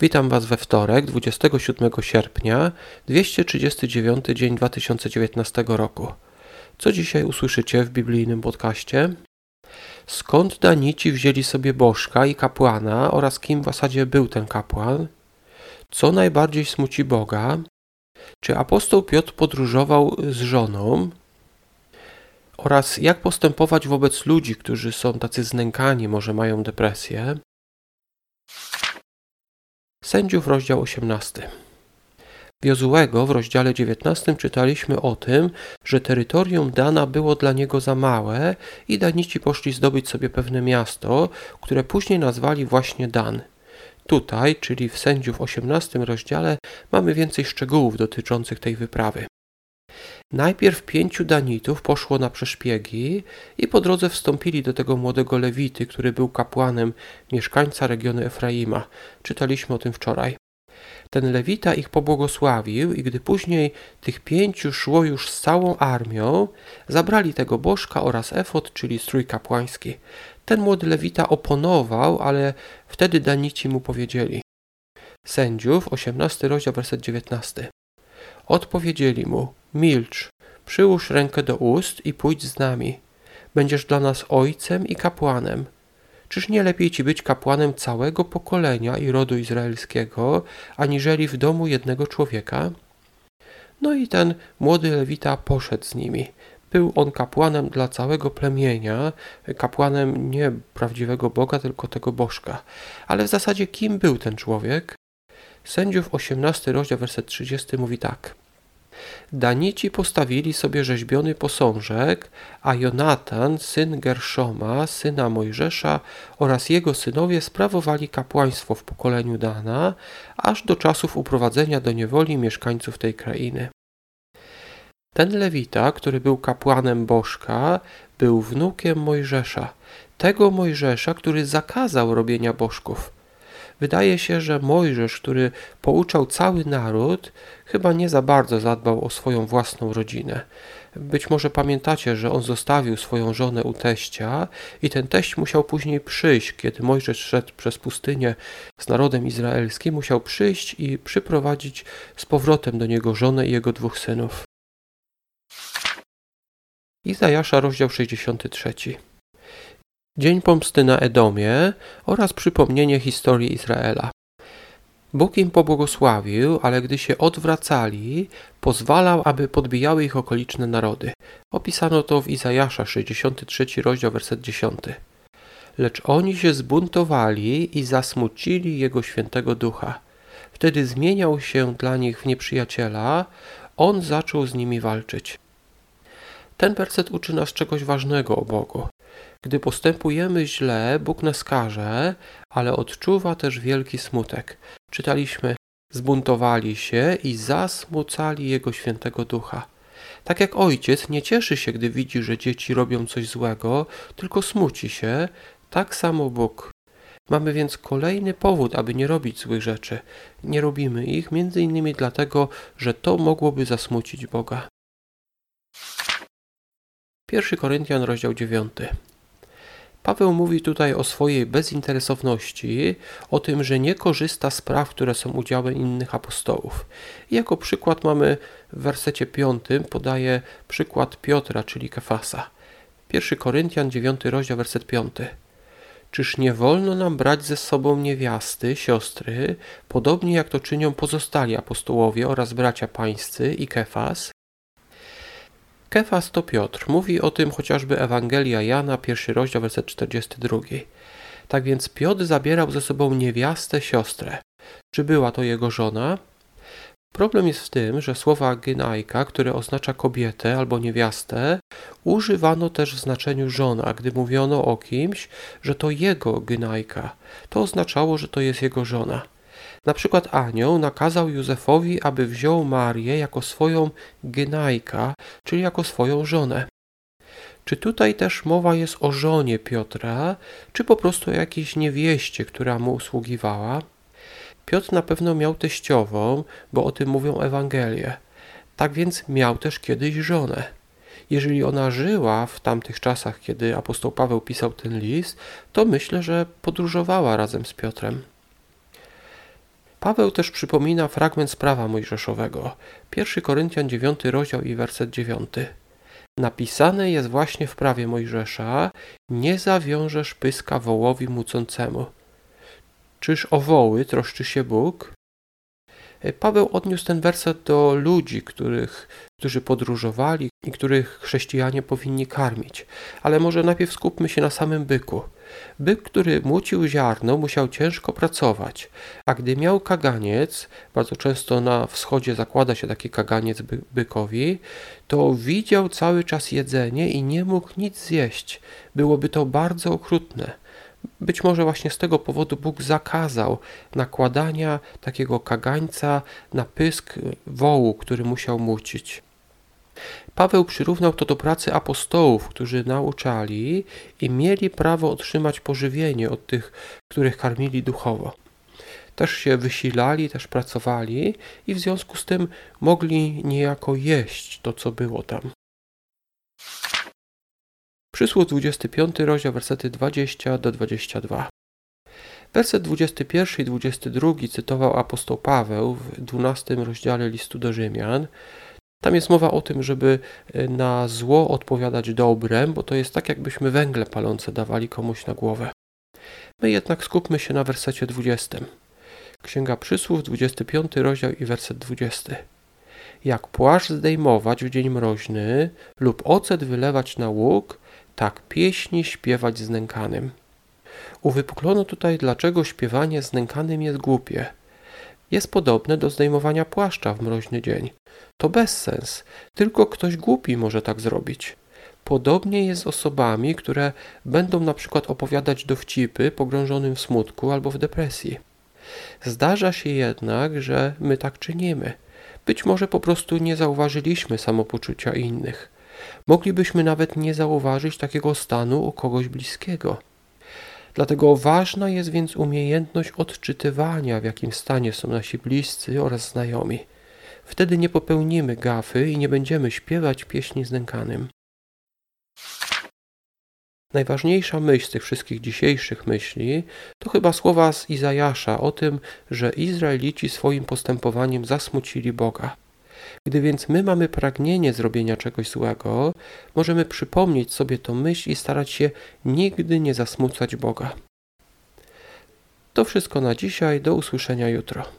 Witam Was we wtorek, 27 sierpnia, 239 dzień 2019 roku. Co dzisiaj usłyszycie w biblijnym podcaście? Skąd Danici wzięli sobie bożka i kapłana oraz kim w zasadzie był ten kapłan? Co najbardziej smuci Boga? Czy apostoł Piotr podróżował z żoną? Oraz jak postępować wobec ludzi, którzy są tacy znękani, może mają depresję? Sędziów, rozdział 18. W Jozułego w rozdziale 19 czytaliśmy o tym, że terytorium Dana było dla niego za małe i Danici poszli zdobyć sobie pewne miasto, które później nazwali właśnie Dan. Tutaj, czyli w Sędziów 18 rozdziale, mamy więcej szczegółów dotyczących tej wyprawy. Najpierw pięciu Danitów poszło na przeszpiegi i po drodze wstąpili do tego młodego Lewity, który był kapłanem mieszkańca regionu Efraima. Czytaliśmy o tym wczoraj. Ten Lewita ich pobłogosławił i gdy później tych pięciu szło już z całą armią, zabrali tego bożka oraz efot, czyli strój kapłański. Ten młody Lewita oponował, ale wtedy Danici mu powiedzieli. Sędziów, 18 rozdział, werset 19. Odpowiedzieli mu, milcz, przyłóż rękę do ust i pójdź z nami. Będziesz dla nas ojcem i kapłanem. Czyż nie lepiej ci być kapłanem całego pokolenia i rodu izraelskiego, aniżeli w domu jednego człowieka? No i ten młody lewita poszedł z nimi. Był on kapłanem dla całego plemienia, kapłanem nie prawdziwego Boga, tylko tego bożka. Ale w zasadzie kim był ten człowiek? Sędziów 18 rozdział werset 30 mówi tak. Danici postawili sobie rzeźbiony posążek, a Jonatan, syn Gerszoma, syna Mojżesza oraz jego synowie sprawowali kapłaństwo w pokoleniu Dana, aż do czasów uprowadzenia do niewoli mieszkańców tej krainy. Ten Lewita, który był kapłanem Bożka, był wnukiem Mojżesza, tego Mojżesza, który zakazał robienia bożków. Wydaje się, że Mojżesz, który pouczał cały naród, chyba nie za bardzo zadbał o swoją własną rodzinę. Być może pamiętacie, że on zostawił swoją żonę u teścia i ten teść musiał później przyjść, kiedy Mojżesz szedł przez pustynię z narodem izraelskim, musiał przyjść i przyprowadzić z powrotem do niego żonę i jego dwóch synów. Izajasza, rozdział 63. Dzień pomsty na Edomie oraz przypomnienie historii Izraela. Bóg im pobłogosławił, ale gdy się odwracali, pozwalał, aby podbijały ich okoliczne narody. Opisano to w Izajasza 63 rozdział werset 10. Lecz oni się zbuntowali i zasmucili Jego świętego ducha. Wtedy zmieniał się dla nich w nieprzyjaciela, on zaczął z nimi walczyć. Ten werset uczy nas czegoś ważnego o Bogu. Gdy postępujemy źle, Bóg nas karze, ale odczuwa też wielki smutek. Czytaliśmy, zbuntowali się i zasmucali Jego świętego ducha. Tak jak ojciec nie cieszy się, gdy widzi, że dzieci robią coś złego, tylko smuci się, tak samo Bóg. Mamy więc kolejny powód, aby nie robić złych rzeczy. Nie robimy ich między innymi dlatego, że to mogłoby zasmucić Boga. 1 Koryntian, rozdział 9. Paweł mówi tutaj o swojej bezinteresowności, o tym, że nie korzysta z praw, które są udziałem innych apostołów. I jako przykład mamy w wersecie 5 podaje przykład Piotra, czyli Kefasa. 1 Koryntian 9 rozdział, werset 5. Czyż nie wolno nam brać ze sobą niewiasty, siostry, podobnie jak to czynią pozostali apostołowie oraz bracia pańscy i Kefas? Kefas to Piotr. Mówi o tym chociażby Ewangelia Jana, pierwszy rozdział, werset 42. Tak więc Piotr zabierał ze sobą niewiastę, siostrę. Czy była to jego żona? Problem jest w tym, że słowa gynajka, które oznacza kobietę albo niewiastę, używano też w znaczeniu żona, gdy mówiono o kimś, że to jego gynajka. To oznaczało, że to jest jego żona. Na przykład anioł nakazał Józefowi, aby wziął Marię jako swoją gynajka, czyli jako swoją żonę. Czy tutaj też mowa jest o żonie Piotra, czy po prostu o jakiejś niewieście, która mu usługiwała? Piotr na pewno miał teściową, bo o tym mówią Ewangelie. Tak więc miał też kiedyś żonę. Jeżeli ona żyła w tamtych czasach, kiedy apostoł Paweł pisał ten list, to myślę, że podróżowała razem z Piotrem. Paweł też przypomina fragment z prawa mojżeszowego. 1 Koryntian 9 rozdział i werset 9. Napisane jest właśnie w prawie Mojżesza: Nie zawiążesz pyska wołowi mucącemu. Czyż o woły troszczy się Bóg? Paweł odniósł ten werset do ludzi, których, którzy podróżowali i których chrześcijanie powinni karmić. Ale może najpierw skupmy się na samym byku. Byk, który mucił ziarno, musiał ciężko pracować, a gdy miał kaganiec, bardzo często na wschodzie zakłada się taki kaganiec by bykowi, to widział cały czas jedzenie i nie mógł nic zjeść. Byłoby to bardzo okrutne. Być może właśnie z tego powodu Bóg zakazał nakładania takiego kagańca na pysk wołu, który musiał mucić. Paweł przyrównał to do pracy apostołów, którzy nauczali i mieli prawo otrzymać pożywienie od tych, których karmili duchowo. Też się wysilali, też pracowali i w związku z tym mogli niejako jeść to, co było tam. Przysłów 25 rozdział, wersety 20 do 22. Werset 21 i 22 cytował apostoł Paweł w 12 rozdziale listu do Rzymian. Tam jest mowa o tym, żeby e, na zło odpowiadać dobrem, bo to jest tak, jakbyśmy węgle palące dawali komuś na głowę. My jednak skupmy się na wersecie 20. Księga Przysłów, 25 rozdział i werset 20. Jak płaszcz zdejmować w dzień mroźny lub ocet wylewać na łuk, tak pieśni śpiewać znękanym. Uwypuklono tutaj, dlaczego śpiewanie znękanym jest głupie. Jest podobne do zdejmowania płaszcza w mroźny dzień. To bezsens. Tylko ktoś głupi może tak zrobić. Podobnie jest z osobami, które będą na przykład opowiadać dowcipy pogrążonym w smutku albo w depresji. Zdarza się jednak, że my tak czynimy. Być może po prostu nie zauważyliśmy samopoczucia innych. Moglibyśmy nawet nie zauważyć takiego stanu u kogoś bliskiego. Dlatego ważna jest więc umiejętność odczytywania, w jakim stanie są nasi bliscy oraz znajomi. Wtedy nie popełnimy gafy i nie będziemy śpiewać pieśni znękanym. Najważniejsza myśl z tych wszystkich dzisiejszych myśli to chyba słowa z Izajasza o tym, że Izraelici swoim postępowaniem zasmucili Boga. Gdy więc my mamy pragnienie zrobienia czegoś złego, możemy przypomnieć sobie to myśl i starać się nigdy nie zasmucać Boga. To wszystko na dzisiaj, do usłyszenia jutro.